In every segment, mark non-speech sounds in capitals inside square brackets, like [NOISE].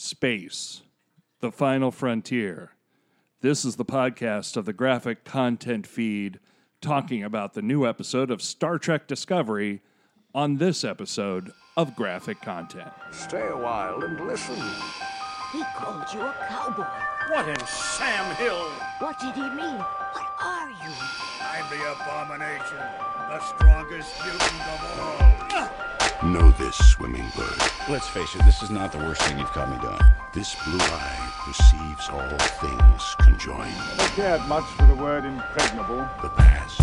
Space, the final frontier. This is the podcast of the graphic content feed talking about the new episode of Star Trek Discovery on this episode of graphic content. Stay a while and listen. He called you a cowboy. What in Sam Hill? What did he mean? What are you? I'm the abomination, the strongest mutant of all. Uh, Know this, swimming bird. Let's face it, this is not the worst thing you've caught me doing. This blue eye perceives all things conjoined. I cared much for the word impregnable. The past,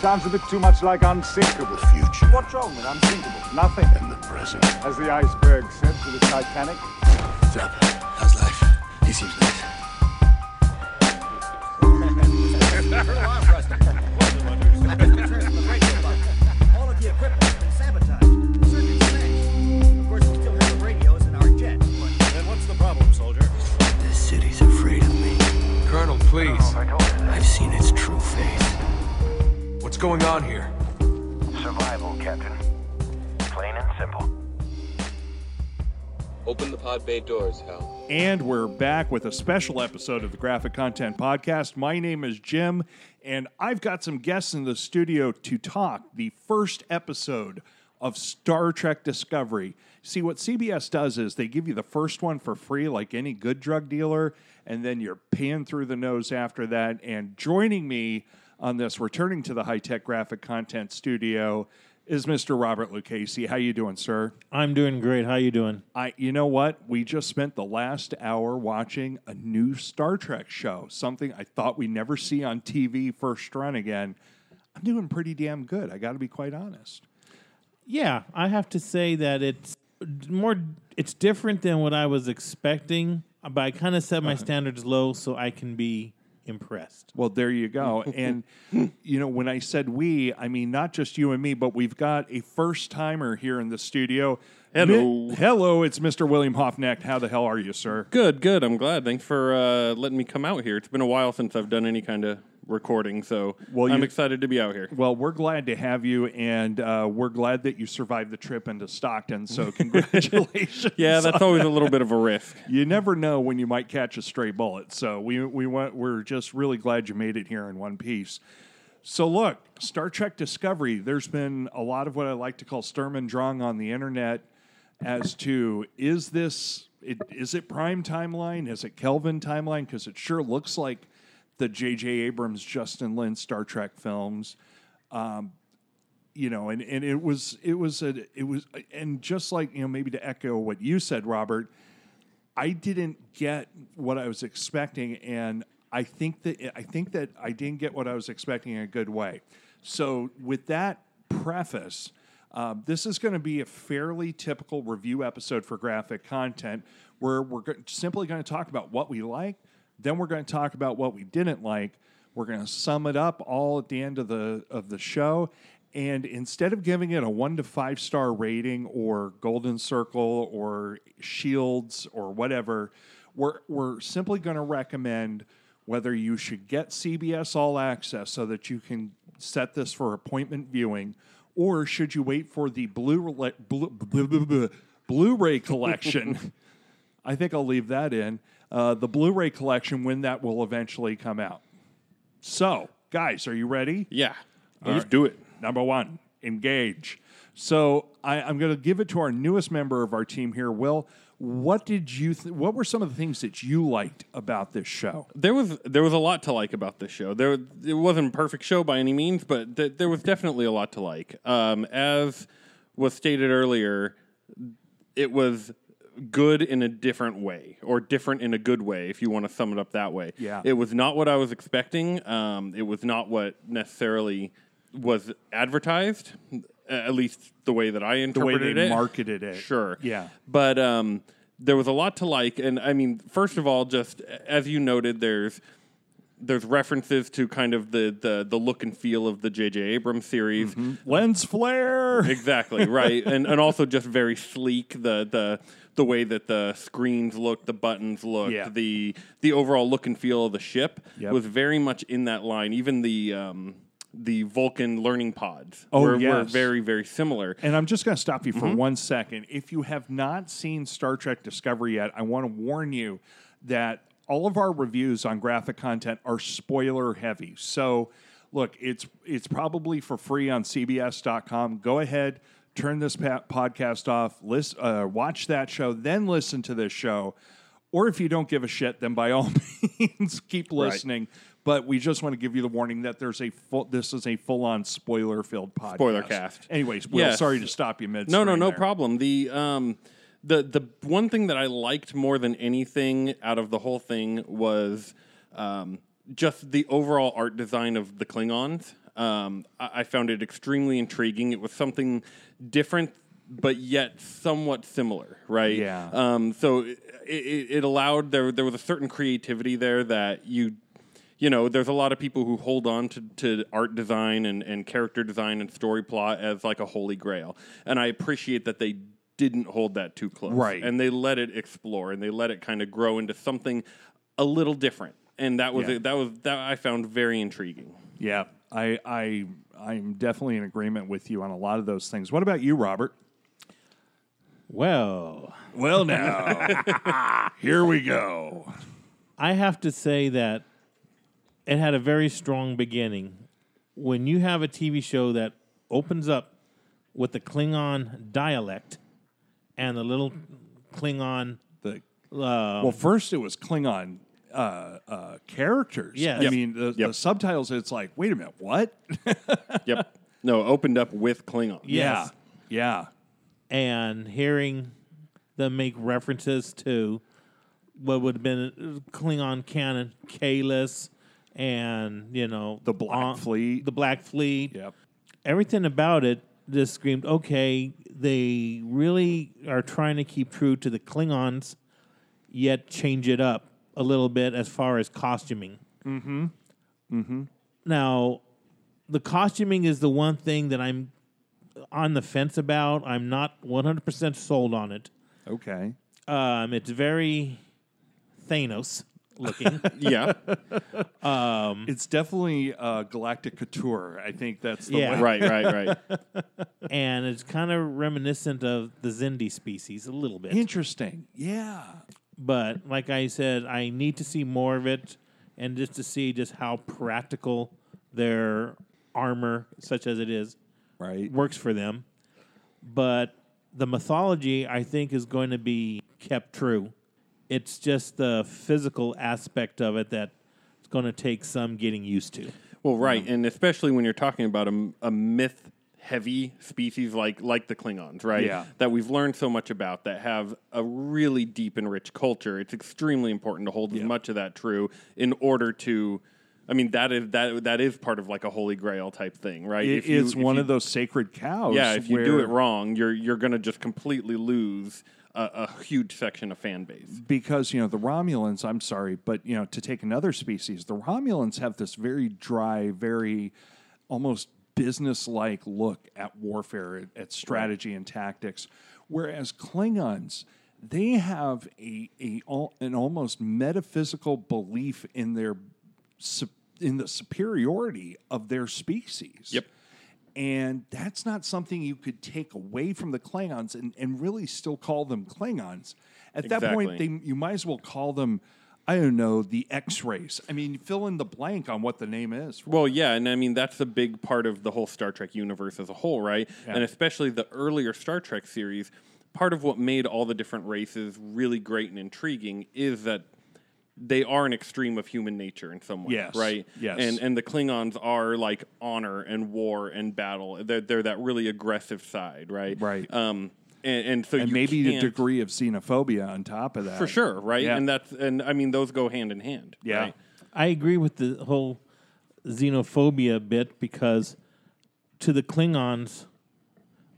Sounds a bit too much like unsinkable. the future, What's wrong with unsinkable? Nothing. and the present. As the iceberg said to the Titanic. What's? How's life? He seems nice. [LAUGHS] [LAUGHS] All of the equipment please. I've seen its true face. What's going on here? Survival, Captain. Plain and simple. Open the pod bay doors, Hal. And we're back with a special episode of the Graphic Content Podcast. My name is Jim, and I've got some guests in the studio to talk the first episode of Star Trek Discovery. See, what CBS does is they give you the first one for free, like any good drug dealer, and then you're paying through the nose after that. And joining me on this, returning to the high tech graphic content studio, is Mr. Robert Lucchese. How you doing, sir? I'm doing great. How you doing? I, you know what? We just spent the last hour watching a new Star Trek show, something I thought we never see on TV first run again. I'm doing pretty damn good. I got to be quite honest. Yeah, I have to say that it's more. It's different than what I was expecting, but I kind of set my standards low so I can be impressed. Well, there you go. [LAUGHS] And you know, when I said we, I mean not just you and me, but we've got a first timer here in the studio. Hello. Mi- hello, it's Mr. William Hoffnecht. How the hell are you, sir? Good, good. I'm glad. Thanks for uh, letting me come out here. It's been a while since I've done any kind of recording, so Well, I'm you- excited to be out here. Well, we're glad to have you, and uh, we're glad that you survived the trip into Stockton. So, [LAUGHS] congratulations. Yeah, that's always a little bit of a risk. [LAUGHS] you never know when you might catch a stray bullet. So we we went, we're just really glad you made it here in one piece. So look, Star Trek Discovery. There's been a lot of what I like to call Sturm und Drang on the internet as to is this it, is it prime timeline? Is it Kelvin timeline? Because it sure looks like the J.J. Abrams, Justin Lin Star Trek films you know, and, and it was it was a it was and just like you know maybe to echo what you said, Robert, I didn't get what I was expecting, and I think that I think that I didn't get what I was expecting in a good way. So with that preface. Um, this is going to be a fairly typical review episode for graphic content where we're go- simply going to talk about what we like, then we're going to talk about what we didn't like. We're going to sum it up all at the end of the of the show, and instead of giving it a one to five star rating or golden circle or shields or whatever, we're we're simply going to recommend whether you should get CBS All Access so that you can set this for appointment viewing, or should you wait for the Blu Blu- Blu- Blu- Blu-ray collection? I think I'll leave that in uh, the Blu-ray collection when that will eventually come out. So, guys, are you ready? Yeah, let's do it. Number one, engage. So I, I'm going to give it to our newest member of our team here, Will. What did you? Th- what were some of the things that you liked about this show? There was there was a lot to like about this show. There it wasn't a perfect show by any means, but th- there was definitely a lot to like. Um, as was stated earlier, it was good in a different way, or different in a good way, if you want to sum it up that way. Yeah. it was not what I was expecting. Um, it was not what necessarily was advertised, at least the way that I The way interpreted they it. marketed it. Sure. Yeah. But um, there was a lot to like, and I mean, first of all, just as you noted, there's there's references to kind of the the, the look and feel of the J.J. Abrams series. Lens flare. Exactly [LAUGHS] right, and and also just very sleek. The the the way that the screens looked, the buttons looked, Yeah. the the overall look and feel of the ship Yep. was very much in that line. Even the um, the Vulcan learning pods. Oh, were, were very very similar. And I'm just going to stop you for Mhm. one second. If you have not seen Star Trek Discovery yet, I want to warn you that all of our reviews on graphic content are spoiler heavy. So, look, it's it's probably for free on CBS.com. Go ahead, turn this podcast off, list, uh, watch that show, then listen to this show. Or if you don't give a shit, then by all [LAUGHS] means keep Right. listening. But we just want to give you the warning that there's a full. This is a full-on spoiler-filled podcast. Spoiler cast. Anyways, Will, Yes. sorry to stop you mid. No, no, no problem. The um, the the one thing that I liked more than anything out of the whole thing was um, just the overall art design of the Klingons. Um, I, I found it extremely intriguing. It was something different, but yet somewhat similar, right? Yeah. Um, so it, it, it allowed there there was a certain creativity there that you you know, there's a lot of people who hold on to, to art design and, and character design and story plot as like a holy grail. And I appreciate that they didn't hold that too close. Right. And they let it explore and they let it kind of grow into something a little different. And that was Yeah. that was that I found very intriguing. Yeah, I, I, I'm definitely in agreement with you on a lot of those things. What about you, Robert? Well, Well, now [LAUGHS] here we go. I have to say that it had a very strong beginning. When you have a TV show that opens up with the Klingon dialect and the little Klingon, The uh, well, first it was Klingon uh, uh, characters. Yeah, I Yep. mean the, Yep. the subtitles. It's like, wait a minute, what? [LAUGHS] Yep. no, opened up with Klingon. Yeah, yeah, and hearing them make references to what would have been Klingon canon, Kahless, and you know The Black Fleet. the Black Fleet. yep. Everything about it just screamed, okay, they really are trying to keep true to the Klingons, yet change it up a little bit as far as costuming. Mm-hmm. Mm-hmm. Now, the costuming is the one thing that I'm on the fence about. I'm not 100% sold on it. Okay. Um, it's very Thanos looking. [LAUGHS] Yeah. Um, it's definitely uh, Galactic Couture. I think that's the Yeah. way. right, right, right. [LAUGHS] and it's kind of reminiscent of the Xindi species a little bit. Interesting. Yeah. But like I said, I need to see more of it and just to see just how practical their armor, such as it is, Right. works for them. But the mythology, I think, is going to be kept true. It's just the physical aspect of it that's going to take some getting used to. Well, right, um, and especially when you're talking about a, a myth heavy species like like the Klingons, right? Yeah. That we've learned so much about that have a really deep and rich culture. It's extremely important to hold as much of that true in order to I mean that is that that is part of like a holy grail type thing, right? It- If you- it's if one you- of those sacred cows. Yeah, if you do it wrong, you're you're going to just completely lose a, a huge section of fan base. because you know the Romulans. I'm sorry, but you know to take another species, the Romulans have this very dry, very almost business-like look at warfare, at, at strategy and tactics, whereas Klingons. They have a, a an almost metaphysical belief in their in the superiority of their species. Yep. And that's not something you could take away from the Klingons and, and really still call them Klingons. At that point, they, you might as well call them, I don't know, the X race. I mean, fill in the blank on what the name is. Well, yeah, and I mean that's a big part of the whole Star Trek universe as a whole, right? Yeah. And especially the earlier Star Trek series. Part of what made all the different races really great and intriguing is that they are an extreme of human nature in some way, Yes, right? yes. And and the Klingons are like honor and war and battle. They're they're that really aggressive side, right? Right. Um, and, and so and you maybe a can't- degree of xenophobia on top of that. for sure, right? Yeah. And that's and I mean those go hand in hand. Yeah. right? I agree with the whole xenophobia bit because to the Klingons,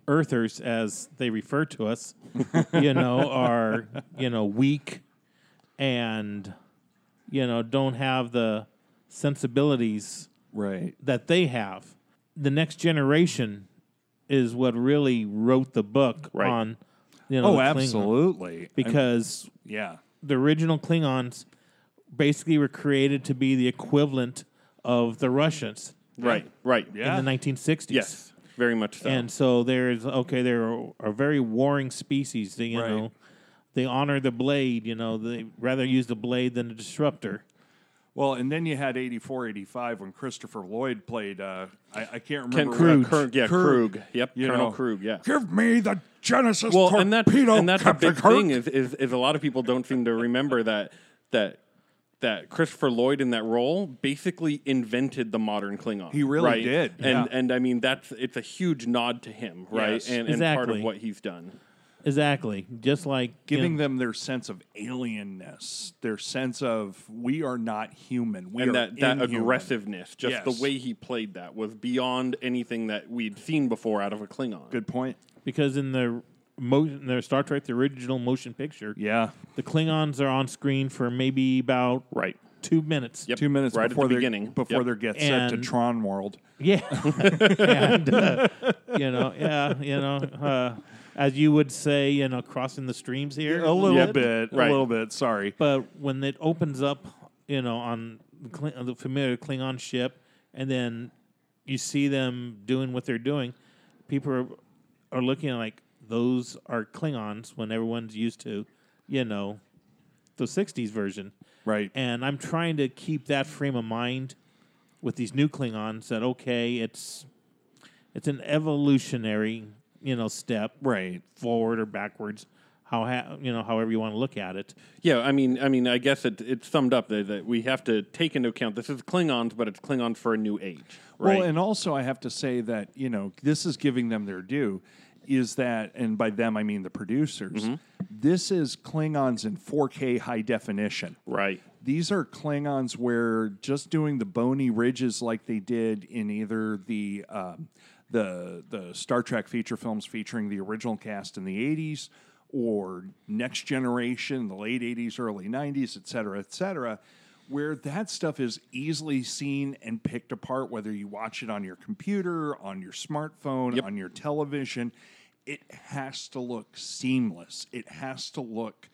Earthers, as they refer to us, you know, are you know weak and you know don't have the sensibilities Right. that they have. The next generation is what really wrote the book Right. on you know Oh, the Klingon. absolutely. I'm- because yeah. the original Klingons basically were created to be the equivalent of the Russians. Right, right. Yeah. in the 1960s. Yes, very much so. And so there's okay, they're a very warring species. They, you Right. know, they honor the blade. You know, they rather use the blade than the disruptor. Well, and then you had 84, 85 when Christopher Lloyd played. Uh, I, I can't Ken remember. Kruge, what- Kruge, yeah, Kruge, Kruge. Yep, you Colonel know. Kruge. Yeah. Give me the Genesis Well, torpedo, and that's and that's a big Kirk. thing is, is is a lot of people don't seem to remember that that that Christopher Lloyd in that role basically invented the modern Klingon. He really right? did, and yeah. and I mean that's it's a huge nod to him, right? Yes. and, and part of what he's done. Exactly, just like you Giving know, them their sense of alienness, their sense of we are not human. We and are that, that inhuman. aggressiveness, just Yes. the way he played that was beyond anything that we'd seen before out of a Klingon. Good point. because in the motion, the Star Trek, the original motion picture, Yeah. the Klingons are on screen for maybe about Right. two minutes. Yep. Two minutes right before at the they beginning. before Yep. they get set to Tron World. Yeah, [LAUGHS] and uh, you know, yeah, you know, uh, as you would say, you know, crossing the streams here A little Yeah. bit. Right. A little bit. Sorry. But when it opens up, you know, on the on the familiar Klingon ship, and then you see them doing what they're doing, people are, are looking at like those are Klingons when everyone's used to, you know, the '60s version. Right. And I'm trying to keep that frame of mind with these new Klingons. That okay, it's it's an evolutionary, you know, step Right. forward or backwards. How ha- you know, however you want to look at it. Yeah, I mean, I mean, I guess it, it's summed up that, that we have to take into account this is Klingons, but it's Klingons for a new age, right? Well, and also I have to say that you know this is giving them their due. Is that, and by them I mean the producers. Mm-hmm. This is Klingons in 4K high definition. right. These are Klingons where just doing the bony ridges like they did in either the um, the the Star Trek feature films featuring the original cast in the '80s or Next Generation, the late '80s, early '90s, et cetera, et cetera, where that stuff is easily seen and picked apart, whether you watch it on your computer, on your smartphone, Yep. on your television. It has to look seamless. It has to look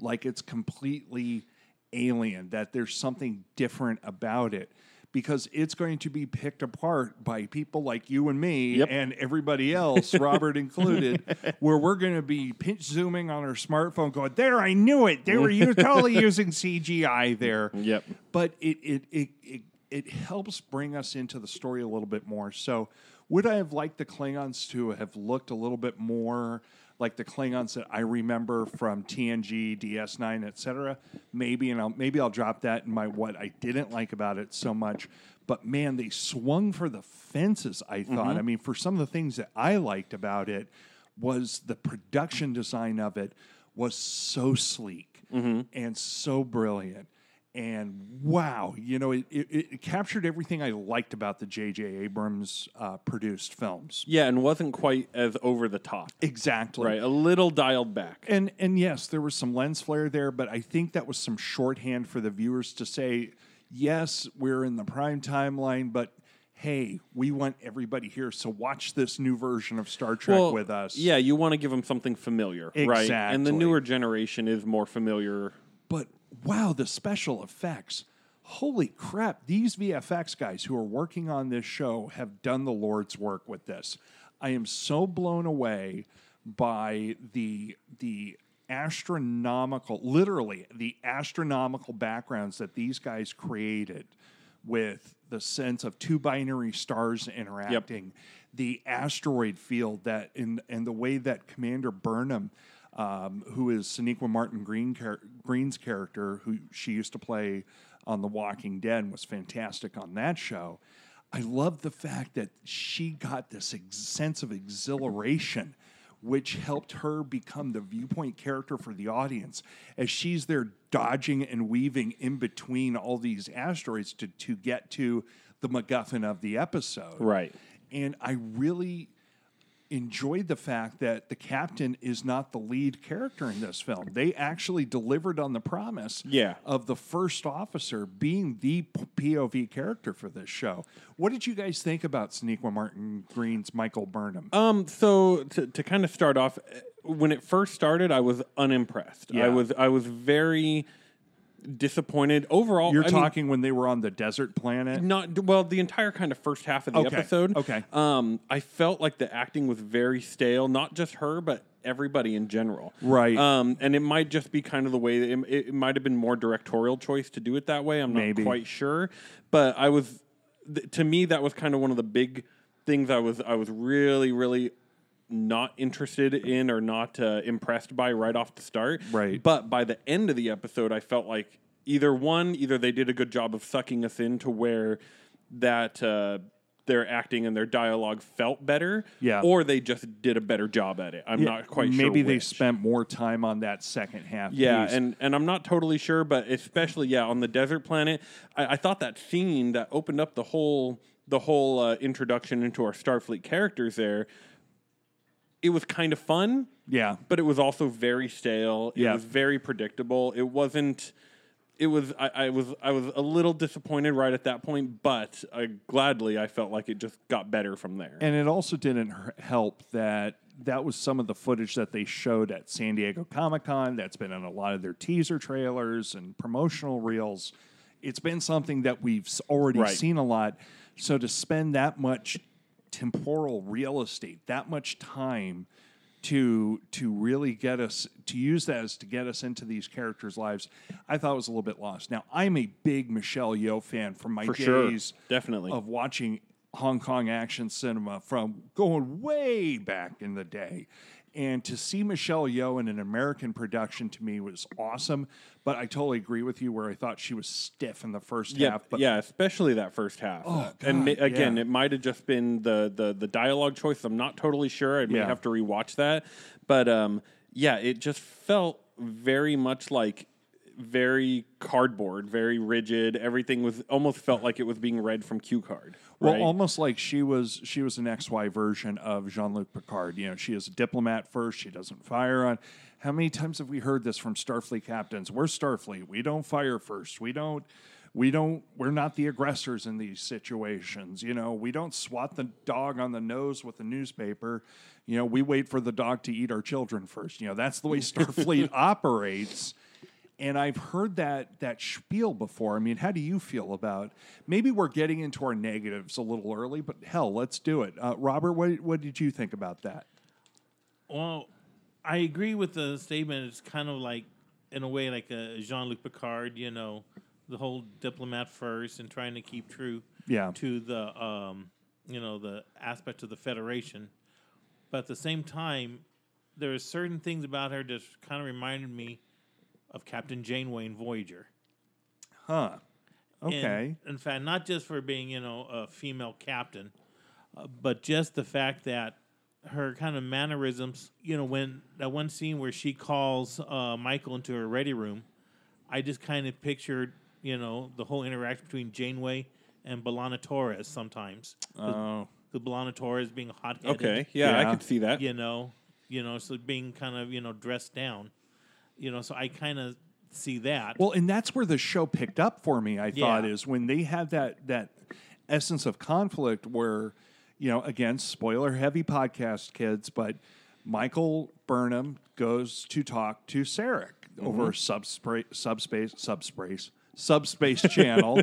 like it's completely alien, that there's something different about it. Because it's going to be picked apart by people like you and me Yep. and everybody else, Robert included, [LAUGHS] where we're going to be pinch zooming on our smartphone, going, "There, I knew it. They were totally [LAUGHS] using CGI there." Yep. But it it, it it it helps bring us into the story a little bit more. So, would I have liked the Klingons to have looked a little bit more like the Klingons that I remember from TNG, DS9, etc.? Maybe, and I'll maybe I'll drop that in my what I didn't like about it so much. But man, they swung for the fences. I thought. Mm-hmm. I mean, for some of the things that I liked about it was the production design of it was so sleek mm-hmm. and so brilliant. And wow, you know, it, it, it captured everything I liked about the J.J. Abrams uh, produced films. Yeah, and wasn't quite as over the top, Exactly. right? A little dialed back. And and yes, there was some lens flare there, but I think that was some shorthand for the viewers to say, yes, we're in the prime timeline, but hey, we want everybody here, so watch this new version of Star Trek Well, with us. Yeah, you want to give them something familiar, right? And the newer generation is more familiar. But wow, the special effects. Holy crap, these VFX guys who are working on this show have done the Lord's work with this. I am so blown away by the the astronomical literally the astronomical backgrounds that these guys created with the sense of two binary stars interacting, the asteroid field that in and the way that Commander Burnham um, who is Sonequa Martin Green Green's character, who she used to play on The Walking Dead, and was fantastic on that show. I love the fact that she got this ex- sense of exhilaration, which helped her become the viewpoint character for the audience as she's there dodging and weaving in between all these asteroids to, to get to the MacGuffin of the episode. Right. And I really enjoyed the fact that the captain is not the lead character in this film. They actually delivered on the promise Yeah. of the first officer being the POV character for this show. What did you guys think about Sonequa Martin Green's Michael Burnham? Um, so to, to kind of start off, when it first started, I was unimpressed. Yeah. I was I was very disappointed overall. You're I mean, talking when they were on the desert planet. not well the entire kind of first half of the Okay, episode. okay. Um, I felt like the acting was very stale. Not just her, but everybody in general. Right. Um, and it might just be kind of the way. It, it might have been more directorial choice to do it that way. I'm not Maybe. quite sure, but I was. Th- to me, that was kind of one of the big things I was. I was really, really not interested in or not uh, impressed by right off the start. Right. But by the end of the episode, I felt like either one, either they did a good job of sucking us into where that uh, their acting and their dialogue felt better, Yeah. or they just did a better job at it. I'm Yeah, not quite sure. Maybe they spent more time on that second half. Yeah, piece. and, and I'm not totally sure, but especially yeah on the desert planet, I, I thought that scene that opened up the whole the whole uh, introduction into our Starfleet characters there. It was kind of fun, yeah, but it was also very stale. It Yeah. was very predictable. It wasn't. It was. I, I was. I was a little disappointed right at that point, but uh, gladly I felt like it just got better from there. And it also didn't h- help that that was some of the footage that they showed at San Diego Comic Con. That's been in a lot of their teaser trailers and promotional reels. It's been something that we've s- already Right. seen a lot. So to spend that much temporal real estate, that much time to to really get us to use that as to get us into these characters' lives, I thought was a little bit lost. Now I'm a big Michelle Yeoh fan from my For sure. days Definitely. of watching Hong Kong action cinema from going way back in the day. And to see Michelle Yeoh in an American production to me was awesome. But I totally agree with you where I thought she was stiff in the first yeah, half. But yeah, especially that first half. Oh, and ma- again, yeah. it might have just been the the the dialogue choice. I'm not totally sure. I may Yeah. have to rewatch that. But um, yeah, it just felt very much like very cardboard, very rigid. Everything was almost felt like it was being read from cue card. Well, right? almost like she was she was an XY version of Jean Luc Picard. You know, she is a diplomat first. She doesn't fire on. How many times have we heard this from Starfleet captains? We're Starfleet. We don't fire first. We don't. We don't. We're not the aggressors in these situations. You know, we don't swat the dog on the nose with a newspaper. You know, we wait for the dog to eat our children first. You know, that's the way [LAUGHS] Starfleet operates. And I've heard that that spiel before. I mean, how do you feel about? Maybe we're getting into our negatives a little early, but hell, let's do it. Uh, Robert, what what did you think about that? Well, I agree with the statement. It's kind of like, in a way, like a Jean Luc Picard. You know, the whole diplomat first and trying to keep true Yeah. to the um, you know the aspect of the Federation. But at the same time, there are certain things about her that kind of reminded me of Captain Janeway in Voyager. Huh. And, Okay. in fact, not just for being, you know, a female captain, uh, but just the fact that her kind of mannerisms, you know, when that one scene where she calls uh, Michael into her ready room, I just kind of pictured, you know, the whole interaction between Janeway and B'Elanna Torres sometimes. Oh. The B'Elanna Torres being hot headed. Okay, yeah, I Yeah. could see that. You know, you know, so being kind of, you know, dressed down. You know, so I kind of see that. Well, and that's where the show picked up for me. I thought Yeah. is when they had that that essence of conflict where, you know, again, spoiler heavy podcast, kids, but Michael Burnham goes to talk to Sarek over Mhm. subspace, subspace, subspace, subspace [LAUGHS] channel,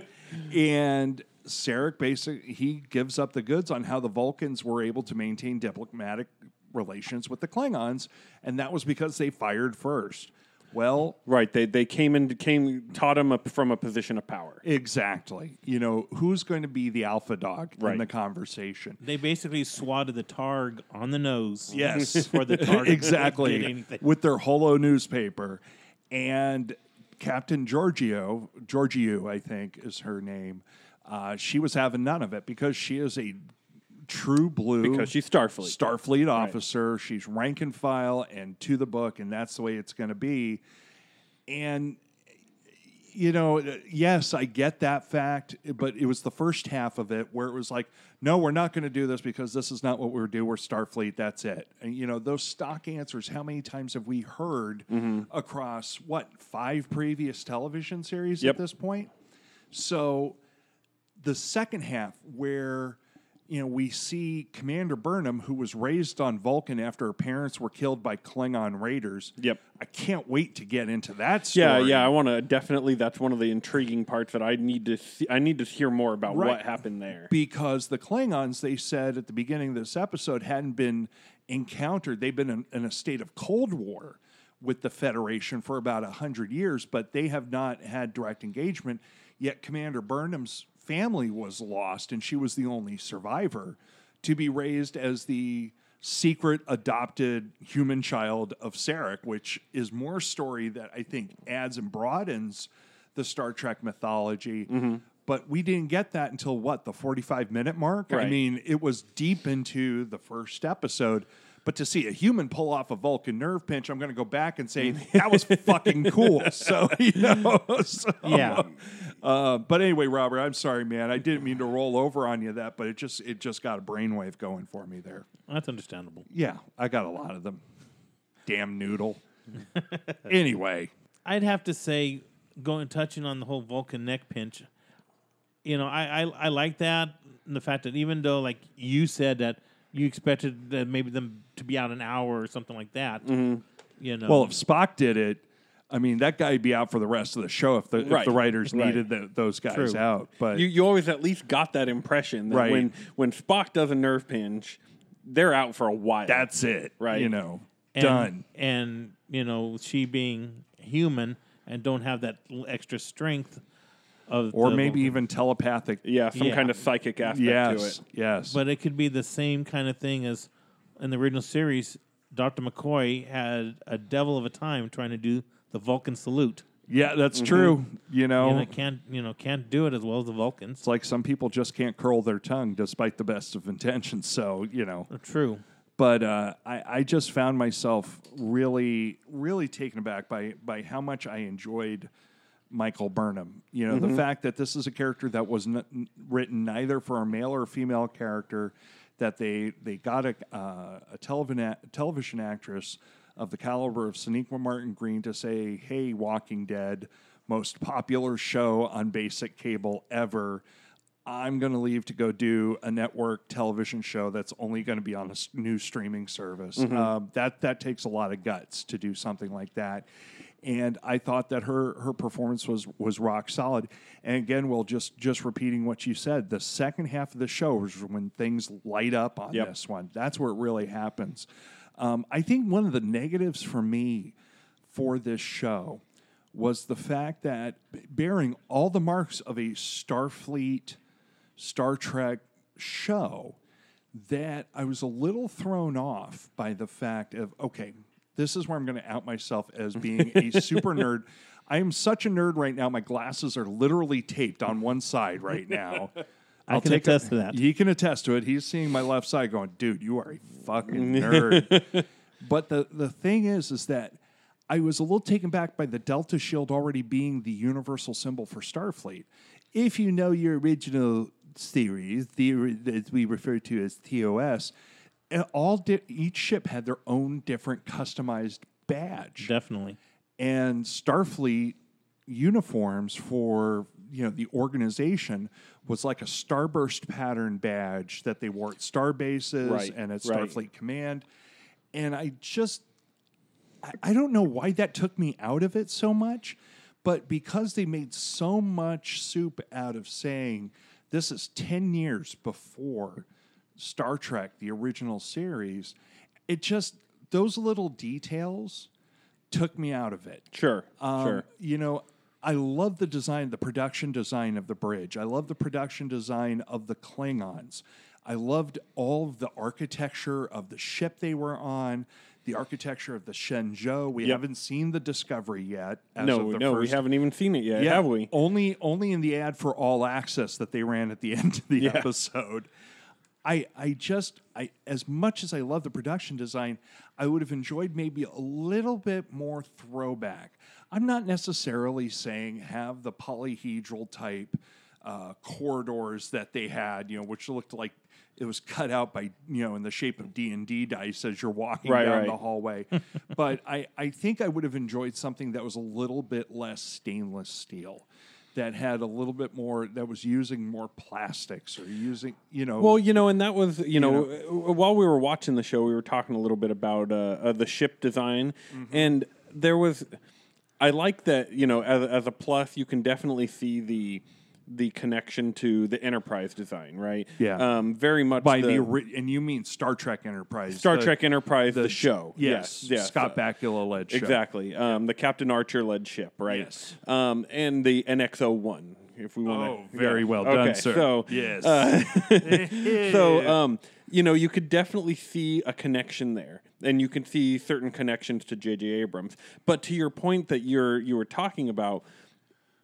and Sarek basically he gives up the goods on how the Vulcans were able to maintain diplomatic relations with the Klingons, and that was because they fired first. Well, right, they they came and came taught him up from a position of power. Exactly. You know, who's going to be the alpha dog in the conversation? They basically swatted the targ on the nose. Yes. [LAUGHS] for the targ. [LAUGHS] Exactly. With their holo newspaper. And Captain Georgiou, Georgiou, I think is her name, uh, she was having none of it because she is a true blue. Because she's Starfleet. Starfleet officer. She's rank and file and to the book, and that's the way it's going to be. And you know, yes, I get that fact, but it was the first half of it where it was like, no, we're not going to do this because this is not what we're doing. We're Starfleet. That's it. And, you know, those stock answers, how many times have we heard Mm-hmm. across what, five previous television series Yep. at this point? So the second half, where you know, we see Commander Burnham, who was raised on Vulcan after her parents were killed by Klingon raiders. Yep. I can't wait to get into that story. Yeah, yeah. I want to definitely. That's one of the intriguing parts that I need to. See, I need to hear more about Right. what happened there. because the Klingons, they said at the beginning of this episode, hadn't been encountered. They've been in, in a state of Cold War with the Federation for about 100 years, but they have not had direct engagement. Yet Commander Burnham's family was lost, and she was the only survivor to be raised as the secret adopted human child of Sarek, which is more story that I think adds and broadens the Star Trek mythology. Mm-hmm. But we didn't get that until what, the 45 minute mark? I mean, it was deep into the first episode. But to see a human pull off a Vulcan nerve pinch, I'm going to go back and say [LAUGHS] that was fucking cool. [LAUGHS] So, you know, [LAUGHS] so, Yeah. Uh, but anyway, Robert, I'm sorry, man. I didn't mean to roll over on you that, but it just it just got a brainwave going for me there. That's understandable. Yeah, I got a lot of them. Damn noodle. [LAUGHS] anyway, I'd have to say, going touching on the whole Vulcan neck pinch. You know, I, I I like that and the fact that even though like you said that you expected that maybe them to be out an hour or something like that. You know, well, if Spock did it, I mean that guy'd be out for the rest of the show if the if the writers right. needed the, those guys True. out. But you, you always at least got that impression that Right. when when Spock does a nerve pinch, they're out for a while. that's it, Right. You know, and, done. And you know, she being human and don't have that extra strength of Or the maybe even telepathic. yeah, some Yeah. kind of psychic aspect to Yes, it. yes. But it could be the same kind of thing as in the original series. Dr. McCoy had a devil of a time trying to do the Vulcan salute. yeah, that's true. You know, know, can't you know can't do it as well as the Vulcans. it's like some people just can't curl their tongue despite the best of intentions. So you know, True. but uh, I, I just found myself really, really taken aback by by how much I enjoyed Michael Burnham. You know, the fact that this is a character that was n- written neither for a male or a female character, that they they got a uh, a television television actress of the caliber of Sonequa Martin Green to say, "Hey, Walking Dead, most popular show on basic cable ever." I'm going to leave to go do a network television show that's only going to be on a s- new streaming service. Um, that that takes a lot of guts to do something like that. And I thought that her her performance was was rock solid. And again, well, just just repeating what you said, the second half of the show is when things light up on Yep. this one. That's where it really happens. Um, I think one of the negatives for me for this show was the fact that bearing all the marks of a Starfleet, Star Trek show, that I was a little thrown off by the fact of, okay, this is where I'm going to out myself as being a [LAUGHS] super nerd. I am such a nerd right now. My glasses are literally taped on one side right now. [LAUGHS] I can take a- attest to that. He can attest to it. He's seeing my left side going, dude, you are a fucking nerd. [LAUGHS] but the, the thing is, is that I was a little taken back by the Delta Shield already being the universal symbol for Starfleet. If you know your original series, the that we refer to as TOS, uh, all di- each ship had their own different customized badge Definitely. and Starfleet uniforms for you know the organization was like a starburst pattern badge that they wore at star bases Right, and at right. Starfleet Command, and I just I, I don't know why that took me out of it so much, but because they made so much soup out of saying this is ten years before Star Trek, the original series, it just those little details took me out of it. Sure, Um, sure. You know, I love the design, the production design of the bridge. I love the production design of the Klingons. I loved all of the architecture of the ship they were on, the architecture of the Shenzhou. We Yep. haven't seen the Discovery yet. as No, of the no, we haven't even seen it yet, yeah, have we? Only, only in the ad for All Access that they ran at the [LAUGHS] end of the Yeah. episode. I, I just, I as much as I love the production design, I would have enjoyed maybe a little bit more throwback. I'm not necessarily saying have the polyhedral type uh, corridors that they had, you know, which looked like it was cut out by, you know, in the shape of D and D dice as you're walking Right, down right. the hallway. [LAUGHS] but I, I think I would have enjoyed something that was a little bit less stainless steel that had a little bit more that was using more plastics or using you know Well, you know, and that was, you know, uh, while we were watching the show, we were talking a little bit about uh, uh, the ship design, Mm-hmm. and there was, I like that, you know, as, as a plus, you can definitely see the the connection to the Enterprise design, right? Yeah. um, very much by the, the ori- and you mean Star Trek Enterprise Star the- Trek Enterprise, the, show. yes, yes, Scott uh, Bakula led show Exactly. Um, the Captain Archer led ship, right? Yes. Um, and the NXO one, if we want to. Oh, very well done, okay, sir. So Yes. uh, [LAUGHS] so [LAUGHS] um, you know, you could definitely see a connection there, and you can see certain connections to J.J. Abrams. But to your point that you're you were talking about.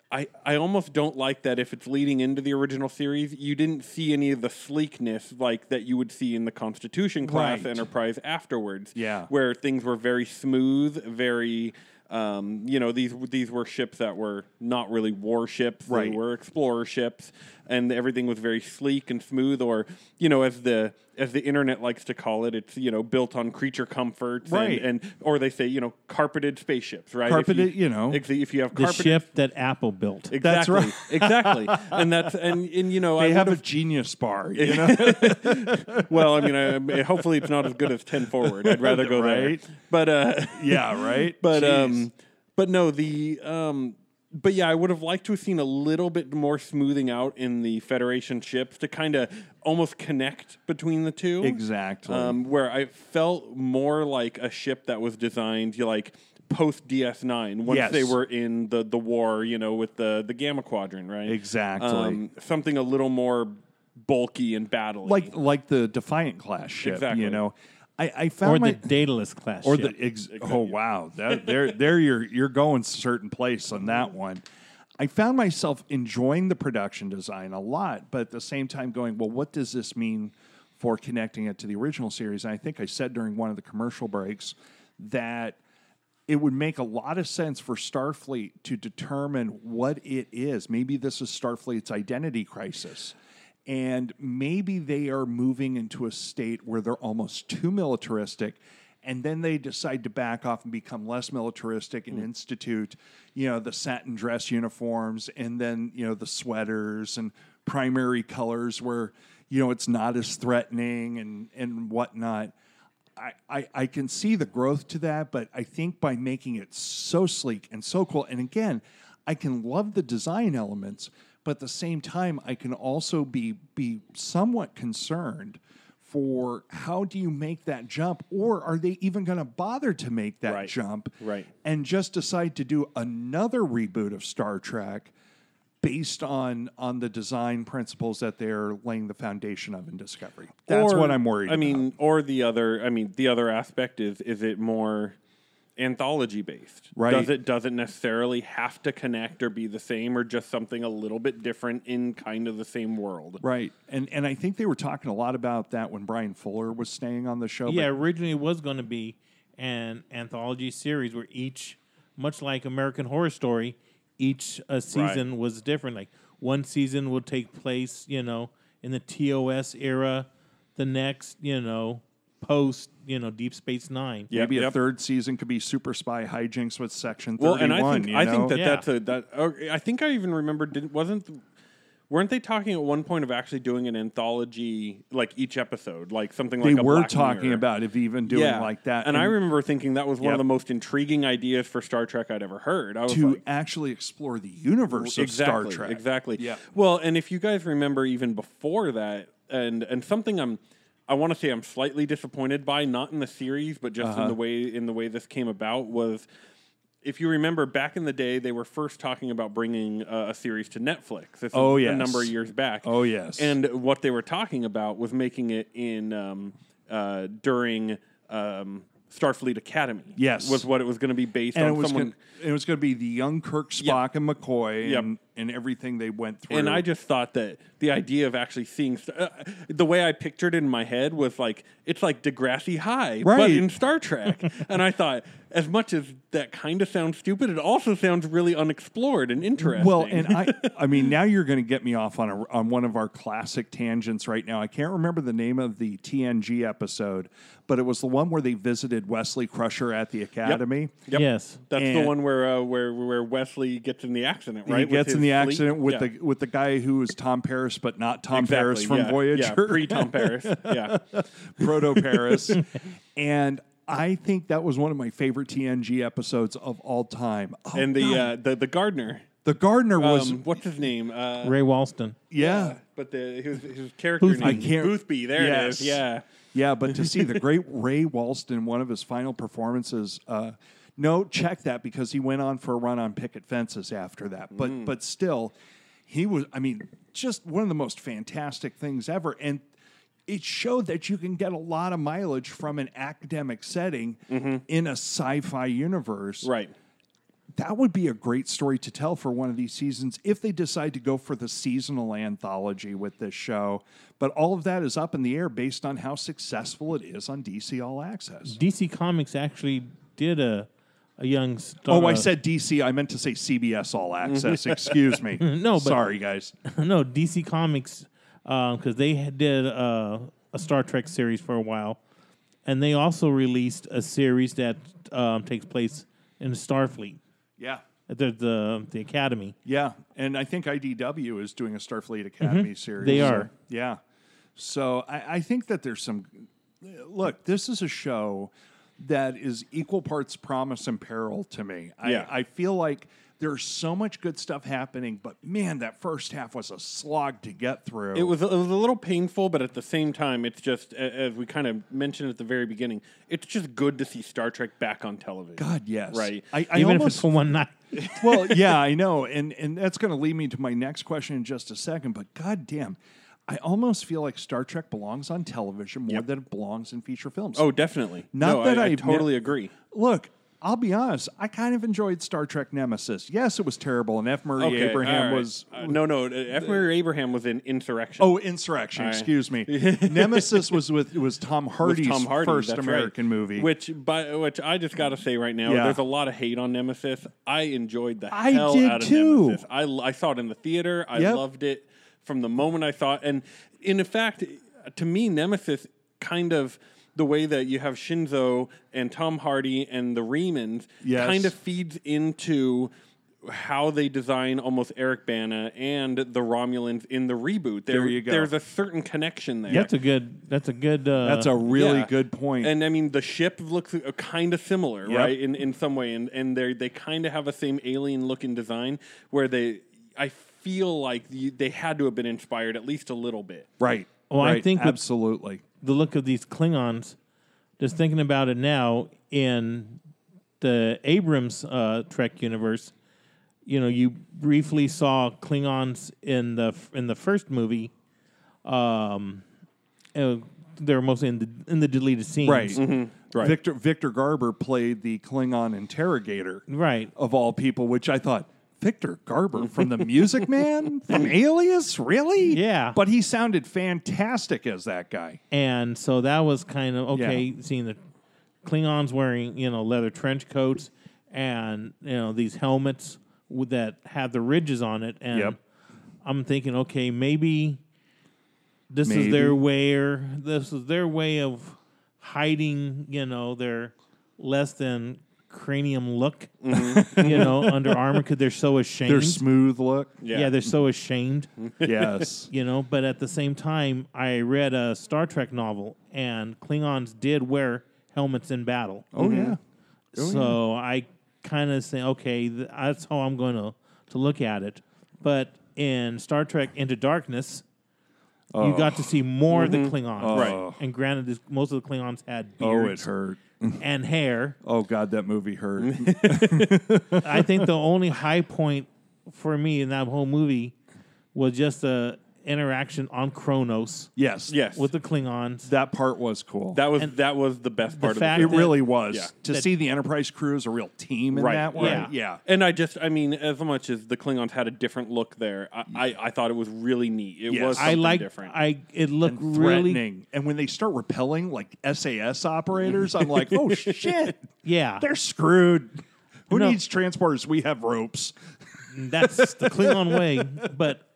I, I almost don't like that if it's leading into the original series, you didn't see any of the sleekness like that you would see in the Constitution class Right. Enterprise afterwards. Yeah. Where things were very smooth, very um, you know, these these were ships that were not really warships. Right. They were explorer ships and everything was very sleek and smooth or, you know, as the as the internet likes to call it, it's, you know, built on creature comforts Right. and, and or they say, you know, carpeted spaceships, right? If Carpeted, you know. ex- if you have The ship that Apple built. Exactly. That's right. [LAUGHS] exactly. And that's and, and you know they I have a genius bar [LAUGHS] you know [LAUGHS] well, I mean, I, hopefully it's not as good as ten forward. I'd rather go Right. there. But uh, yeah right but Jeez. um, but no, the um, but yeah, I would have liked to have seen a little bit more smoothing out in the Federation ships to kind of almost connect between the two. Exactly. Um, where I felt more like a ship that was designed, you like post DS9 once Yes. they were in the the war, you know, with the the Gamma Quadrant, right? Exactly. Um, something a little more bulky and battle like like the Defiant class ship Exactly. you know I, I found Or my, the Daedalus class or ship. the ex- [LAUGHS] oh wow that, there there you're you're going certain place on that one i found myself enjoying the production design a lot but at the same time going well what does this mean for connecting it to the original series and i think i said during one of the commercial breaks that it would make a lot of sense for Starfleet to determine what it is. Maybe this is Starfleet's identity crisis. And maybe they are moving into a state where they're almost too militaristic. And then they decide to back off and become less militaristic and hmm. institute, you know, the satin dress uniforms and then, you know, the sweaters and primary colors where, you know, it's not as threatening and, and whatnot. I, I, I can see the growth to that, but I think by making it so sleek and so cool, and again, I can love the design elements, but at the same time, I can also be be somewhat concerned for how do you make that jump, or are they even going to bother to make that Right. jump, Right. And just decide to do another reboot of Star Trek based on on the design principles that they're laying the foundation of in Discovery. That's Or, what I'm worried. I about. mean, or the other. I mean, the other aspect is is it more anthology based? Right. Does it does it necessarily have to connect or be the same, or just something a little bit different in kind of the same world? Right. And and I think they were talking a lot about that when Brian Fuller was staying on the show. yeah, but- originally it was going to be an anthology series where each, much like American Horror Story, each uh, season was different. Like one season will take place, you know, in the TOS era. The next, you know, post, you know, Deep Space Nine. maybe a yep. third season could be Super Spy hijinks with Section Well, 31. and I think you I know? think that Yeah. that's a that. oh, I think I even remember. Didn't wasn't. Weren't they talking at one point of actually doing an anthology, like each episode, like something they like a were Black talking Mirror? about if even doing like that. And, I remember thinking that was one Yep. of the most intriguing ideas for Star Trek I'd ever heard. I was to like, actually explore the universe of exactly, Star Trek. Exactly. Yeah. Well, and if you guys remember even before that, and and something I'm, I want to say I'm slightly disappointed by, not in the series, but just Uh-huh. in the way in the way this came about was. If you remember back in the day, they were first talking about bringing uh, a series to Netflix. This Oh, is yes. a number of years back. Oh, yes. And what they were talking about was making it in um, uh, during um, Starfleet Academy. Yes. was what it was going to be based and on. it was someone gonna, it was going to be the young Kirk, Spock, and McCoy, Yep. and, and everything they went through. And I just thought that the idea of actually seeing uh, the way I pictured it in my head was like it's like Degrassi High, but Right. in Star Trek. [LAUGHS] and I thought, as much as that kind of sounds stupid, it also sounds really unexplored and interesting. Well, and I, I mean, now you're going to get me off on a, on one of our classic tangents right now. I can't remember the name of the TNG episode, but it was the one where they visited Wesley Crusher at the Academy. Yep. Yes. that's the one where uh, where where Wesley gets in the accident, right? With gets in his- the fleet. accident with Yeah. the with the guy who was Tom Paris, but not Tom Exactly, Paris from yeah, Voyager. Yeah, pre Tom Paris. [LAUGHS] Yeah. Proto Paris. and I think that was one of my favorite TNG episodes of all time. Oh, and the uh, the the gardener. the gardener was Um, what's his name? Uh, Ray Walston. yeah. But the his, his character Boothby. name I can't- Boothby. There it Yes. is. Yeah. Yeah, but to see the great Ray Walston, one of his final performances, uh, no, check that because he went on for a run on picket fences after that. But mm. but still, he was. I mean, just one of the most fantastic things ever, and it showed that you can get a lot of mileage from an academic setting mm-hmm. in a sci-fi universe. Right. That would be a great story to tell for one of these seasons if they decide to go for the seasonal anthology with this show. But all of that is up in the air based on how successful it is on DC All Access. DC Comics actually did a a young star. Oh, I said DC. I meant to say CBS All Access. Excuse me. [LAUGHS] No, but- sorry, guys. [LAUGHS] no DC Comics because they had- did uh, a Star Trek series for a while, and they also released a series that um, takes place in Starfleet. Yeah, The the, the Academy. yeah, and I think IDW is doing a Starfleet Academy series. They are. yeah. So I, I think that there's some. Look, this is a show that is equal parts promise and peril to me. I, Yeah. I feel like there's so much good stuff happening, but man, that first half was a slog to get through. It was it was a little painful, but at the same time, it's just as we kind of mentioned at the very beginning. It's just good to see Star Trek back on television. God, yes. Right. I, I Even if almost it's for one night. well, yeah, I know, and and that's going to lead me to my next question in just a second. But goddamn, I almost feel like Star Trek belongs on television more than it belongs in feature films. Oh, definitely. Not no, that I, I I've totally ne- agree. look, I'll be honest. I kind of enjoyed Star Trek Nemesis. Yes, it was terrible, and F. Murray Okay, Abraham right. was. Uh, no, no. uh, F. Murray Abraham was in Insurrection. Oh, Insurrection. Right. Excuse me. [LAUGHS] Nemesis was with was Tom Hardy's Tom Hardy, first American right. movie. Which, by which, I just got to say right now, Yeah. there's a lot of hate on Nemesis. I enjoyed the I hell did out of too. Nemesis. I, I saw it in the theater. I Yep. loved it from the moment I saw it. And in fact, to me, Nemesis kind of the way that you have Shinzon and Tom Hardy and the Remans Yes. kind of feeds into how they design almost Eric Bana and the Romulans in the reboot. There you go. There's a certain connection there. That's a good. That's a good. Uh, that's a really Yeah. good point. And I mean, the ship looks kind of similar, Yep. right? In in some way, and and they they kind of have the same alien looking design. Where they, I feel like you, they had to have been inspired at least a little bit. right. Well, I think absolutely. the look of these Klingons. Just thinking about it now in the Abrams uh, Trek universe, you know, you briefly saw Klingons in the in the first movie. Um, uh, they were mostly in the in the deleted scenes, Right. Right. Victor Victor Garber played the Klingon interrogator. Right. Of all people, which I thought Victor Garber from the [LAUGHS] Music Man from Alias, really? Yeah. But he sounded fantastic as that guy. And so that was kind of okay seeing the Klingons wearing, you know, leather trench coats and, you know, these helmets that had the ridges on it. And Yep. I'm thinking, okay, maybe this is their way or this is their way of hiding, you know, their less than cranium look, mm-hmm. you know, under armor because they're so ashamed. Their smooth look. yeah. they're so ashamed mm-hmm. yes. you know but at the same time i read a star trek novel and klingons did wear helmets in battle Oh yeah. Mm-hmm. Oh, so i kind of say okay that's how i'm going to to look at it but in star trek into darkness you oh. got to see more of the klingons oh. Right. and granted this, most of the klingons had Oh, it hurt. [LAUGHS] and hair Oh God, that movie hurt. [LAUGHS] i think the only high point for me in that whole movie was just the interaction on kronos yes. Yes. with the klingons That part was cool. that was that was the best part of fact the it that- really was. Yeah. To see the Enterprise crew as a real team in Right. that way. Yeah. Yeah. And I just, I mean, as much as the Klingons had a different look there, I, I, I thought it was really neat. It Yes. was I something like. different. I it looked And really. threatening. And when they start repelling like SAS operators, I'm like, oh [LAUGHS] shit. Yeah, They're screwed. Who No. needs transporters? We have ropes. that's the Klingon way. But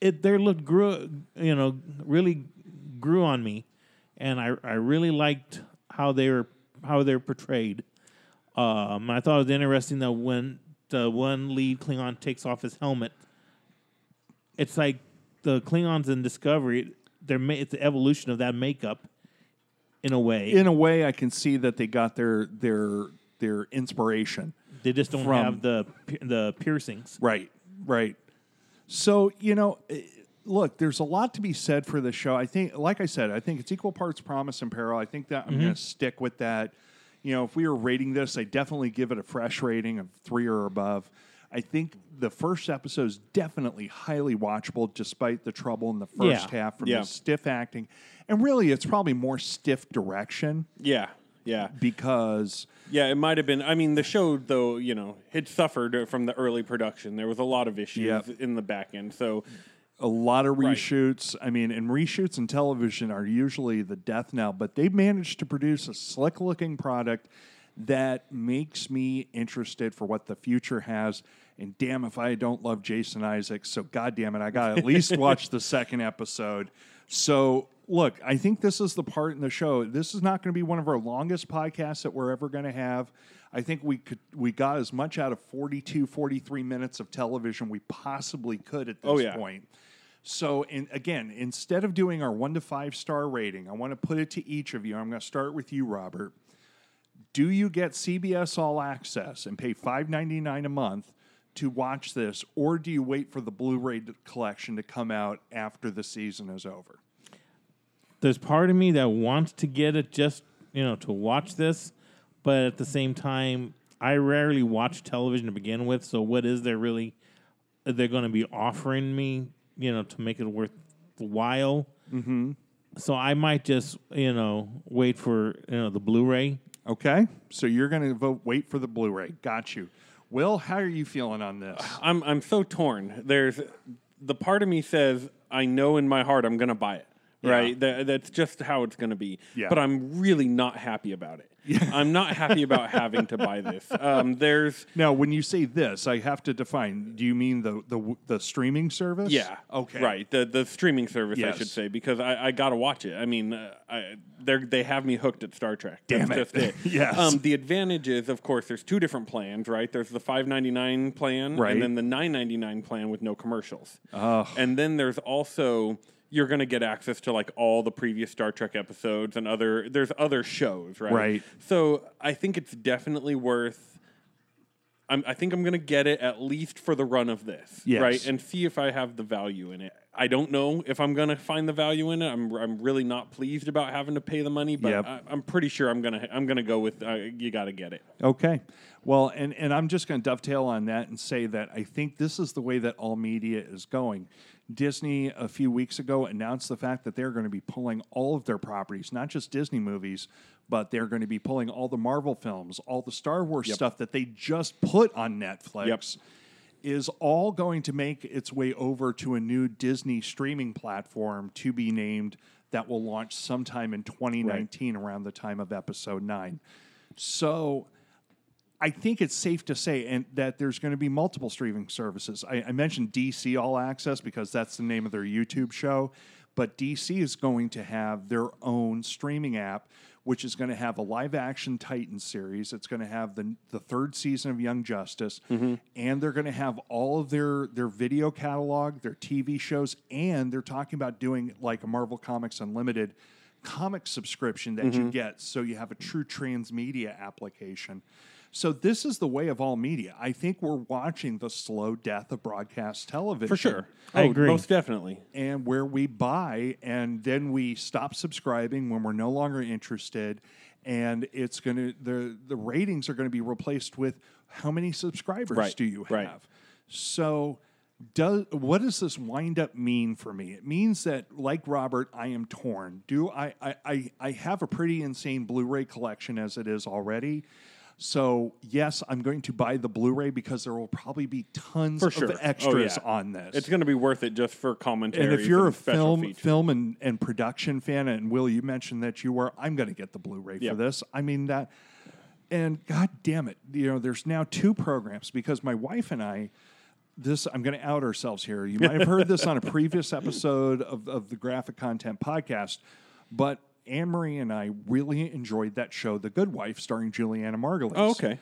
it there looked grew. You know, really grew on me, and I I really liked how they were how they were portrayed. Um, I thought it was interesting that when the one lead Klingon takes off his helmet, it's like the Klingons in Discovery. They're ma- it's the evolution of that makeup, in a way. In a way, I can see that they got their their their inspiration. they just don't from- have the the piercings. Right, right. So you know, eh, look, there's a lot to be said for this show. I think, like I said, I think it's equal parts promise and peril. I think that I'm going to stick with that. You know, if we were rating this, I definitely give it a fresh rating of three or above. I think the first episode is definitely highly watchable, despite the trouble in the first Yeah. half from Yeah. the stiff acting, and really, it's probably more stiff direction Yeah, yeah, because yeah. It might have been. I mean, the show though, you know, had suffered from the early production. There was a lot of issues Yep. in the back end. So a lot of Right. reshoots. I mean, and reshoots in television are usually the death knell, but they managed to produce a slick looking product that makes me interested for what the future has. And damn if I don't love Jason Isaacs. So god damn it, I gotta at least [LAUGHS] watch the second episode. So look, I think this is the part in the show. This is not going to be one of our longest podcasts that we're ever going to have. I think we could we got as much out of 42 43 minutes of television we possibly could at oh, this Oh, yeah. point. So, in, again, instead of doing our one to five star rating, I want to put it to each of you. I'm going to start with you, Robert. Do you get CBS All Access and pay $5.99 a month to watch this, or do you wait for the Blu-ray collection to come out after the season is over? There's part of me that wants to get it just you know to watch this, but at the same time, I rarely watch television to begin with. So what is there really? They're going to be offering me, you know, to make it worthwhile. Mm-hmm. So I might just, you know, wait for you know the Blu-ray. Okay, so you're going to vote wait for the Blu-ray. Got you. Will, how are you feeling on this? [SIGHS] I'm I'm so torn. There's the part of me says I know in my heart I'm going to buy it. Right, That- that's just how it's going to be. Yeah. But I'm really not happy about it. [LAUGHS] I'm not happy about having to buy this. Um, there's Now, when you say this, I have to define. Do you mean the the, the streaming service? Yeah. Okay. Right. The the streaming service, I should say, because I, I got to watch it. I mean, uh, I, they they have me hooked at Star Trek. Damn That's it. just it. [LAUGHS] Yes. Um, the advantage is, of course, there's two different plans. Right. There's the five ninety nine plan, Right. and then the nine ninety nine plan with no commercials. Oh. And then there's also you're going to get access to like all the previous Star Trek episodes and other there's other shows, right? Right. So I think it's definitely worth. I'm, I think I'm going to get it at least for the run of this, Yes. right? And see if I have the value in it. I don't know if I'm going to find the value in it. I'm, I'm really not pleased about having to pay the money, but Yep. I, I'm pretty sure I'm gonna I'm gonna go with uh, you got to get it. Okay. Well, and, and I'm just going to dovetail on that and say that I think this is the way that all media is going. Disney, a few weeks ago, announced the fact that they're going to be pulling all of their properties, not just Disney movies, but they're going to be pulling all the Marvel films, all the Star Wars stuff that they just put on Netflix. Is all going to make its way over to a new Disney streaming platform to be named that will launch sometime in 2019 around the time of episode 9. So I think it's safe to say and that there's going to be multiple streaming services. I, I mentioned DC All Access because that's the name of their YouTube show, but DC is going to have their own streaming app, which is going to have a live action Titan series. It's going to have the the third season of Young Justice, mm-hmm. and they're going to have all of their their video catalog, their TV shows, and they're talking about doing like a Marvel Comics Unlimited comic subscription that you mm-hmm. get so you have a true transmedia application. So this is the way of all media. I think we're watching the slow death of broadcast television. For sure. I oh, agree. most definitely. And where we buy and then we stop subscribing when we're no longer interested and it's going to the the ratings are going to be replaced with how many subscribers Right, do you have? right. So does what does this wind up mean for me? It means that, like Robert, I am torn. Do I I, I, I have a pretty insane Blu-ray collection as it is already. So yes, I'm going to buy the Blu-ray because there will probably be tons For sure. of Oh, extras yeah. on this. It's going to be worth it just for commentary. and if you're a special film features. film and, and production fan, and Will, you mentioned that you were, I'm going to get the Blu-ray Yep. for this. I mean that, and God damn it, you know, there's now two programs because my wife and I. This I'm going to out ourselves here. You might have heard this on a previous [LAUGHS] episode of, of the Graphic Content Podcast, but Anne Marie and I really enjoyed that show, The Good Wife, starring Julianna Margulies. Oh, okay.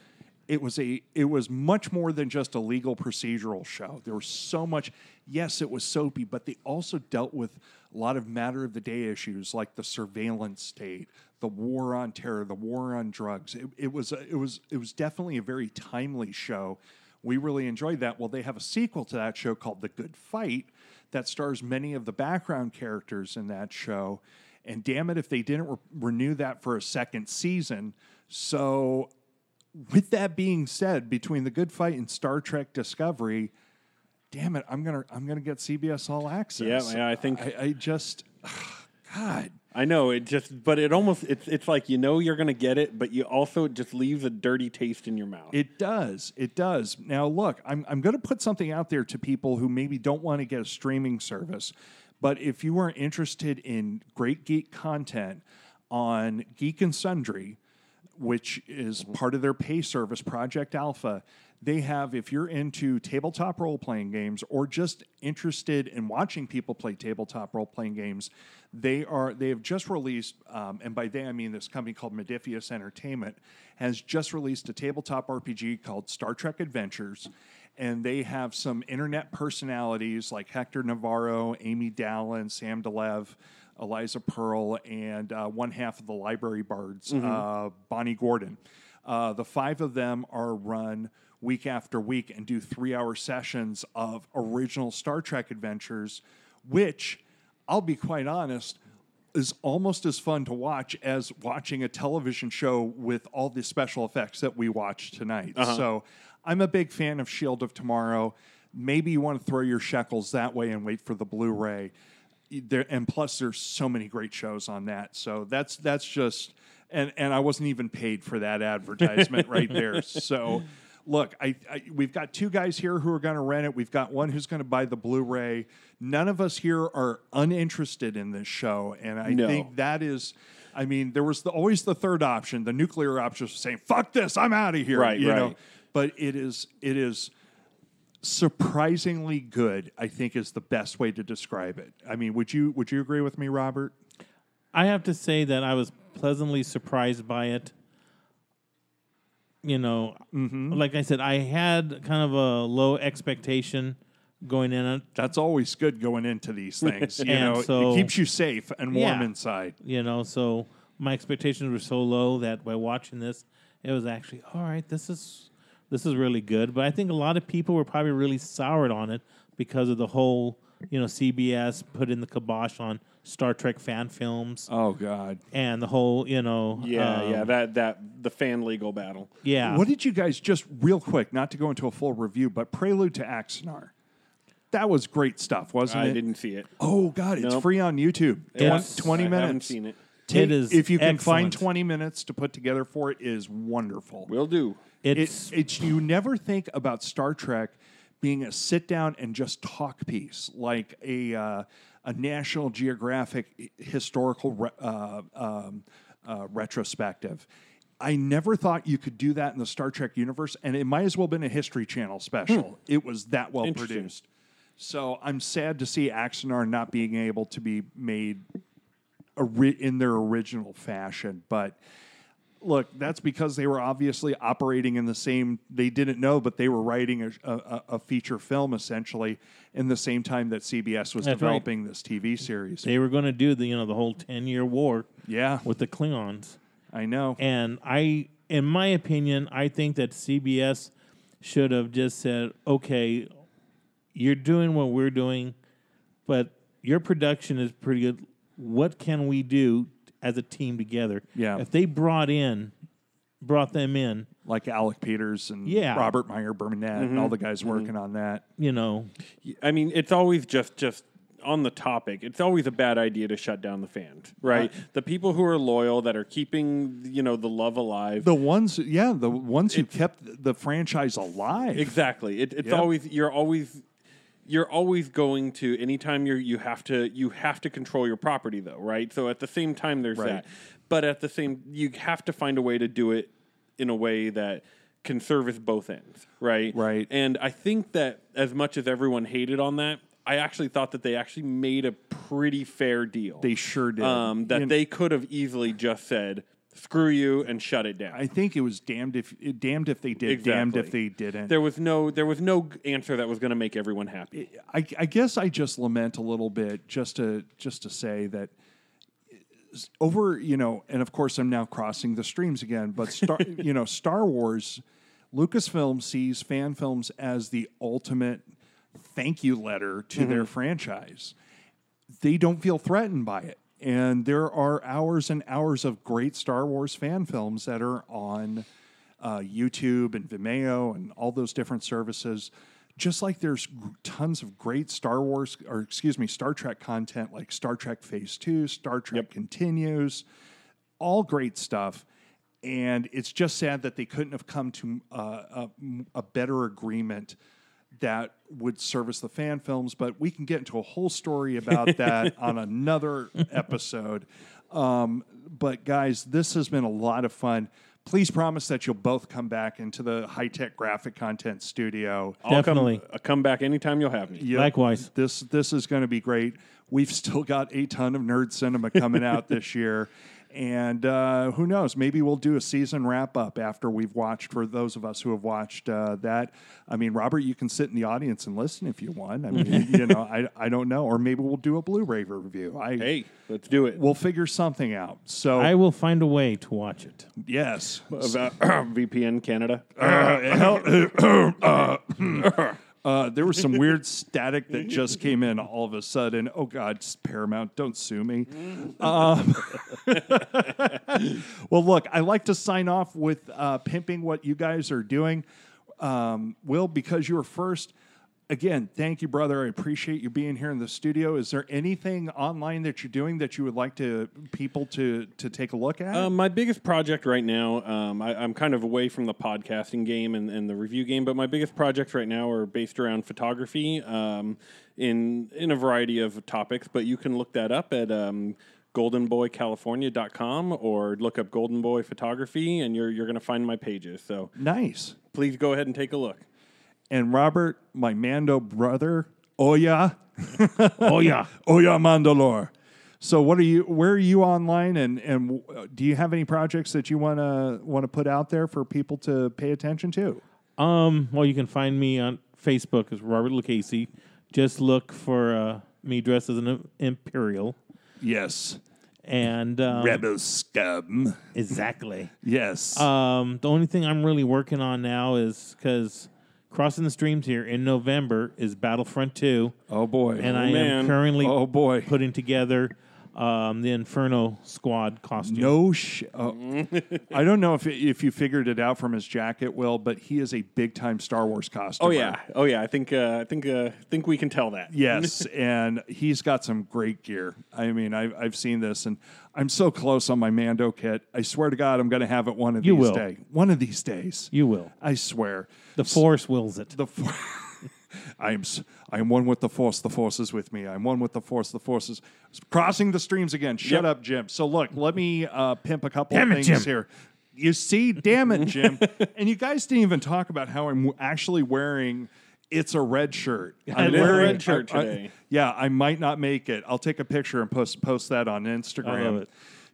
it was a it was much more than just a legal procedural show. There was so much. Yes, it was soapy, but they also dealt with a lot of matter of the day issues like the surveillance state, the war on terror, the war on drugs. It, it was a, it was it was definitely a very timely show. We really enjoyed that. Well, they have a sequel to that show called The Good Fight that stars many of the background characters in that show. And damn it, if they didn't re- renew that for a second season. So with that being said, between the Good Fight and Star Trek Discovery, damn it, I'm gonna I'm gonna get CBS All Access. Yeah, yeah, I think- I, I just [SIGHS] God. I know it just, but it almost it's it's like you know you're gonna get it, but you also just leaves a dirty taste in your mouth. It does. It does. Now, look, I'm, I'm to put something out there to people who maybe don't want to get a streaming service. But if you are interested in great geek content on Geek and Sundry, which is part of their pay service, Project Alpha, they have, if you're into tabletop role playing games or just interested in watching people play tabletop role playing games, they are they have just released, um, and by they I mean this company called Modiphius Entertainment has just released a tabletop RPG called Star Trek Adventures, and they have some internet personalities like Hector Navarro, Amy Dallen, Sam de Leve. Eliza Pearl, and uh, one half of the Library Bards, uh, Bonnie Gordon. Uh, the five of them are run week after week and do three hour sessions of original Star Trek adventures, which I'll be quite honest, is almost as fun to watch as watching a television show with all the special effects that we watch tonight. So I'm a big fan of Shield of Tomorrow. Maybe you want to throw your shekels that way and wait for the Blu-ray. There, and plus, there's so many great shows on that. So that's that's just and and I wasn't even paid for that advertisement right there. [LAUGHS] So look, I, I we've got two guys here who are going to rent it. We've got one who's going to buy the Blu-ray. None of us here are uninterested in this show, and I No. think that is. I mean, there was the, always the third option, the nuclear option, saying "fuck this, I'm out of here." Right, you know. But it is it is surprisingly good. I think is the best way to describe it. I mean, would you would you agree with me, Robert? I have to say that I was pleasantly surprised by it. You know, Mm-hmm. like I said, I had kind of a low expectation going in. That's always good going into these [LAUGHS] things. You know, so- it keeps you safe and warm Yeah. inside. You know, so my expectations were so low that by watching this, it was actually all right. This is this is really good. But I think a lot of people were probably really soured on it because of the whole you know CBS put in the kibosh on Star Trek fan films Oh God. and the whole you know yeah, um, yeah, that that the fan legal battle. yeah What did you guys just real quick, not to go into a full review, but Prelude to Axanar? That was great stuff, wasn't I it? I didn't see it. Oh God, it's Nope. free on YouTube. It's- Twen- Twenty I minutes. haven't seen it. Take- It is if you can find twenty minutes to put together for it, is wonderful. Will do. It's it, it's you never think about Star Trek being a sit down and just talk piece like a uh, a National Geographic historical re- uh, um, uh, retrospective. I never thought you could do that in the Star Trek universe, and it might as well have been a History Channel special. It was that well produced. So I'm sad to see Axanar not being able to be made in their original fashion, but look, that's because they were obviously operating in the same. They didn't know, but they were writing a, a, a feature film essentially in the same time that CBS was That's right. developing this TV series. they were going to do the you know the whole ten year war yeah, with the Klingons. I know. And I, in my opinion, I think that CBS should have just said, okay, you're doing what we're doing, but your production is pretty good. What can we do as a team together? Yeah. If they brought in, brought them in, like Alec Peters and Yeah. Robert Meyer Burnett and all mm-hmm. the guys mm-hmm. working on that. you know, I mean, it's always just just on the topic. It's always a bad idea to shut down the fans, right? the people who are loyal that are keeping you know the love alive. The ones, yeah, the ones who kept the franchise alive. Exactly. It, it's Yep. always you're always you're always going to anytime you're you have to you have to control your property though, right? So at the same time there's Right. that. But at the same you have to find a way to do it in a way that can service both ends, right? Right. And I think that as much as everyone hated on that, I actually thought that they actually made a pretty fair deal. They sure did. Um, that You- they could have easily just said, screw you and shut it down. I think it was damned if damned if they did, damned if they didn't. There was no there was no answer that was going to make everyone happy. I, I guess I just lament a little bit just to just to say that over you know, and of course I'm now crossing the streams again, but Star [LAUGHS] you know Star Wars, Lucasfilm sees fan films as the ultimate thank you letter to their mm-hmm. franchise. They don't feel threatened by it. And there are hours and hours of great Star Wars fan films that are on uh, YouTube and Vimeo and all those different services. Just like there's tons of great Star Wars, or excuse me, Star Trek content like Star Trek Phase 2, Star Trek yep. Continues, all great stuff. And it's just sad that they couldn't have come to uh, a, a better agreement that would service the fan films, but we can get into a whole story [LAUGHS] about that on another episode. Um, but guys, this has been a lot of fun. Please promise that you'll both come back into the high tech graphic content studio. I'll come, uh, come back anytime you'll have me. Yep. Likewise. This this is going to be great. We've still got a ton of nerd cinema coming out [LAUGHS] this year. And uh, who knows? Maybe we'll do a season wrap up after we've watched. For those of us who have watched uh, that, I mean, Robert, you can sit in the audience and listen if you want. I mean, you know, I, I don't know, or maybe we'll do a Blu-ray review. I, Hey, let's do it. we'll figure something out. So I will find a way to watch it. yes, About [CLEARS THROAT] VPN Canada. Uh, [CLEARS THROAT] [CLEARS THROAT] there was some weird [LAUGHS] static that just came in all of a sudden. Oh God, Paramount, don't sue me. Um, [LAUGHS] well, look, I like to sign off with uh, pimping what you guys are doing. Um, Will, because you were first. Again, thank you, brother. I appreciate you being here in the studio. Is there anything online that you're doing that you would like to people to to take a look at? Um, my biggest project right now, um, I, I'm kind of away from the podcasting game and, and the review game, but my biggest projects right now are based around photography um, in in a variety of topics. But you can look that up at um, goldenboycalifornia.com or look up Golden Boy Photography, and you're you're going to find my pages. So nice. please go ahead and take a look. And Robert, my Mando brother, Oya. [LAUGHS] Oh yeah. Oya Mandalore. So what are you where are you online and and do you have any projects that you want to want to put out there for people to pay attention to? Um, well, you can find me on Facebook as Robert Lucchese. Just look for uh, me dressed as an Imperial. Yes. And um, Rebel scum. Exactly. Yes. Um, the only thing I'm really working on now is because crossing the streams here in November is Battlefront 2. oh boy. And Oh, I man. am currently oh boy. putting together um, the Inferno Squad costume. No sh- oh. I don't know if if you figured it out from his jacket, Will, but he is a big time Star Wars costume. Oh yeah, oh yeah. I think uh, I think uh, think we can tell that. Yes, [LAUGHS] and he's got some great gear. I mean, I've, I've seen this, and I'm so close on my Mando kit. I swear to God, I'm going to have it one of You these will. days. One of these days. You will. I swear. The Force wills it. The for- I am I am one with the Force. The Force is with me. I'm one with the Force. The Force is crossing the streams again. Shut Yep. up, Jim. So look, let me uh, pimp a couple Damn of things Jim. here. You see, damn it, Jim. [LAUGHS] and you guys didn't even talk about how I'm actually wearing. It's a red shirt. [LAUGHS] I'm is a red shirt I- I- today. yeah, I might not make it. I'll take a picture and post post that on Instagram. I love it.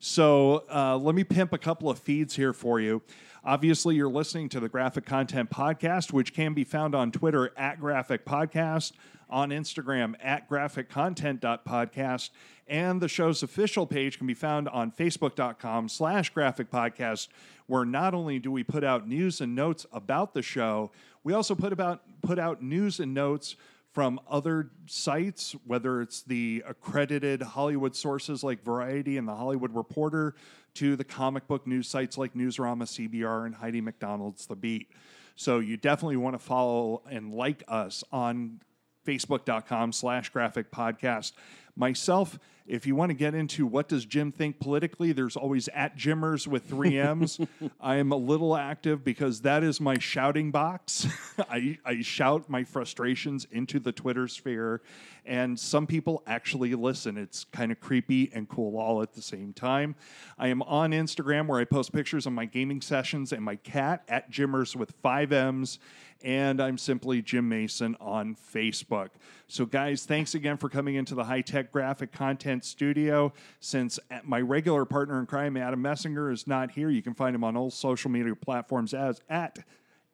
So uh, let me pimp a couple of feeds here for you. Obviously, you're listening to the Graphic Content Podcast, which can be found on Twitter at Graphic Podcast, on Instagram at graphiccontent.podcast, and the show's official page can be found on facebook.com slash graphic podcast, where not only do we put out news and notes about the show, we also put about put out news and notes from other sites, whether it's the accredited Hollywood sources like Variety and the Hollywood Reporter, to the comic book news sites like Newsarama, CBR, and Heidi MacDonald's The Beat. So you definitely want to follow and like us on facebook.com slash graphic podcast. Myself, if you want to get into what does Jim think politically, there's always at Jimmers with three M's. [LAUGHS] I am a little active because that is my shouting box. [LAUGHS] I, I shout my frustrations into the Twitter sphere, and some people actually listen. It's kind of creepy and cool all at the same time. I am on Instagram where I post pictures of my gaming sessions and my cat at Jimmers with five M's and I'm simply Jim Mason on Facebook. So, guys, thanks again for coming into the High Tech Graphic Content Studio. Since my regular partner in crime, Adam Messinger, is not here, you can find him on all social media platforms as at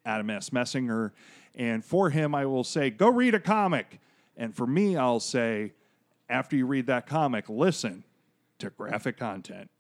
Adam S. Messinger. And for him, I will say, go read a comic. And for me, I'll say, after you read that comic, listen to graphic content.